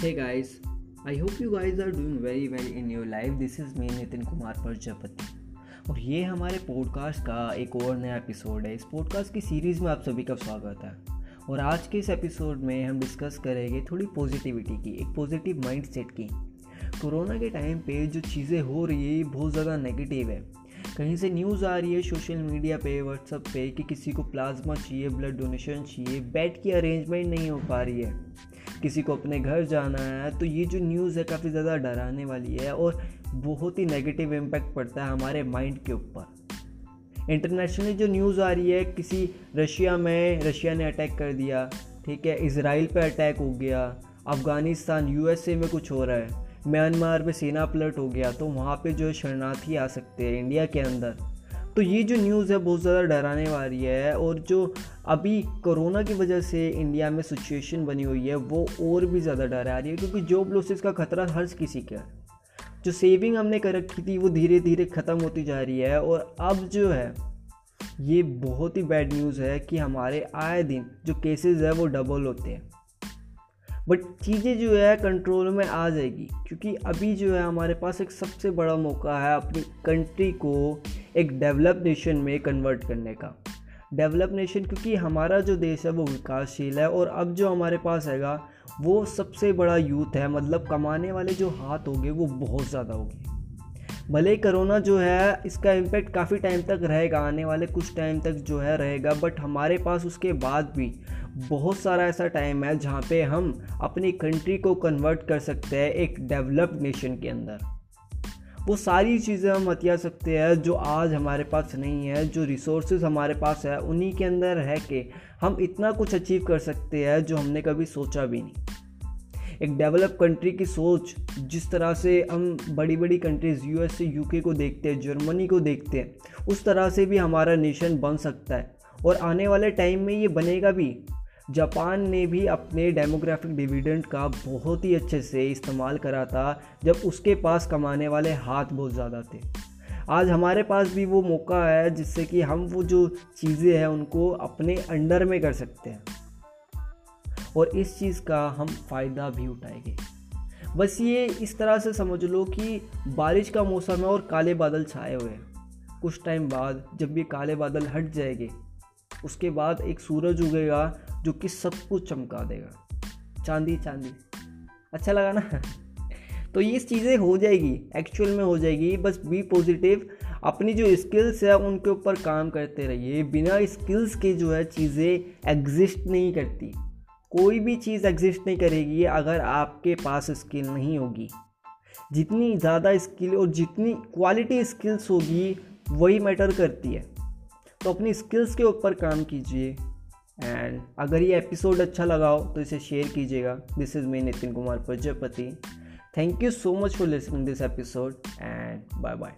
Hey guys, I hope you guys are doing very well in your life. This is me Nitin Kumar Prajapati और ये हमारे podcast का एक और नया एपिसोड है। इस पॉडकास्ट की सीरीज़ में आप सभी का स्वागत है। और आज के इस एपिसोड में हम डिस्कस करेंगे थोड़ी पॉजिटिविटी की एक पॉजिटिव माइंडसेट की। कोरोना के टाइम पे जो चीज़ें हो रही है बहुत ज़्यादा नेगेटिव है। कहीं से न्यूज़ आ रही है सोशल मीडिया पे व्हाट्सअप पे कि किसी को प्लाज्मा चाहिए ब्लड डोनेशन चाहिए बेड की अरेंजमेंट नहीं हो पा रही है। किसी को अपने घर जाना है तो ये जो न्यूज़ है काफ़ी ज़्यादा डराने वाली है और बहुत ही नेगेटिव इम्पैक्ट पड़ता है हमारे माइंड के ऊपर। इंटरनेशनली जो न्यूज़ आ रही है, किसी रशिया में, रशिया ने अटैक कर दिया, ठीक है इसराइल पे अटैक हो गया, अफ़गानिस्तान यूएसए में कुछ हो रहा है म्यांमार में सेना पलट हो गया तो वहाँ पे जो शरणार्थी आ सकते हैं इंडिया के अंदर। तो ये जो न्यूज़ है, बहुत ज़्यादा डराने वाली है और जो अभी कोरोना की वजह से इंडिया में सिचुएशन बनी हुई है, वो और भी ज़्यादा डरा रही है क्योंकि जॉब लॉसेस का खतरा हर किसी का है। जो सेविंग हमने कर रखी थी, वो धीरे धीरे ख़त्म होती जा रही है और अब जो है, ये बहुत ही बैड न्यूज़ है कि हमारे आए दिन जो केसेस है, वो डबल होते हैं। बट चीज़ें जो है कंट्रोल में आ जाएगी। क्योंकि अभी जो है हमारे पास एक सबसे बड़ा मौका है अपनी कंट्री को एक डेवलप नेशन में कन्वर्ट करने का। डेवलप नेशन क्योंकि हमारा जो देश है वो विकासशील है और अब जो हमारे पास हैगा वो सबसे बड़ा यूथ है। मतलब कमाने वाले जो हाथ होंगे, वो बहुत ज़्यादा होंगे। भले कोरोना जो है, इसका इम्पेक्ट काफ़ी टाइम तक रहेगा, आने वाले कुछ टाइम तक जो है रहेगा बट हमारे पास उसके बाद भी बहुत सारा ऐसा टाइम है जहाँ पे हम अपनी कंट्री को कन्वर्ट कर सकते हैं एक डेवलप्ड नेशन के अंदर। वो सारी चीज़ें हम हथिया सकते हैं जो आज हमारे पास नहीं है, जो रिसोर्स हमारे पास है, उन्हीं के अंदर है कि हम इतना कुछ अचीव कर सकते हैं जो हमने कभी सोचा भी नहीं। एक डेवलप कंट्री की सोच, जिस तरह से हम बड़ी बड़ी कंट्रीज़ यूएस से यूके को देखते हैं जर्मनी को देखते हैं, उस तरह से भी हमारा नेशन बन सकता है। और आने वाले टाइम में ये बनेगा भी। जापान ने भी अपने डेमोग्राफिक डिविडेंड का बहुत ही अच्छे से इस्तेमाल करा था, जब उसके पास कमाने वाले हाथ बहुत ज़्यादा थे। आज हमारे पास भी वो मौका है, जिससे कि हम वो जो चीज़ें हैं, उनको अपने अंडर में कर सकते हैं। और इस चीज़ का हम फ़ायदा भी उठाएँगे। बस ये इस तरह से समझ लो कि बारिश का मौसम है और काले बादल छाए हुए हैं। कुछ टाइम बाद जब ये काले बादल हट जाएँगे उसके बाद एक सूरज उगेगा जो कि सब कुछ चमका देगा। चांदी चांदी। अच्छा लगा ना? तो ये चीज़ें हो जाएगी एक्चुअल में हो जाएगी, बस बी पॉजिटिव अपनी जो स्किल्स है, उनके ऊपर काम करते रहिए। बिना स्किल्स के जो है, चीज़ें एग्जिस्ट नहीं करती। कोई भी चीज़ एग्जिस्ट नहीं करेगी अगर आपके पास स्किल नहीं होगी। जितनी ज़्यादा स्किल और जितनी क्वालिटी स्किल्स होगी, वही मैटर करती है। तो अपनी स्किल्स के ऊपर काम कीजिए। एंड अगर ये एपिसोड अच्छा लगा हो तो इसे शेयर कीजिएगा। This is me Nitin Kumar Prajapati thank you so much for listening this episode and bye bye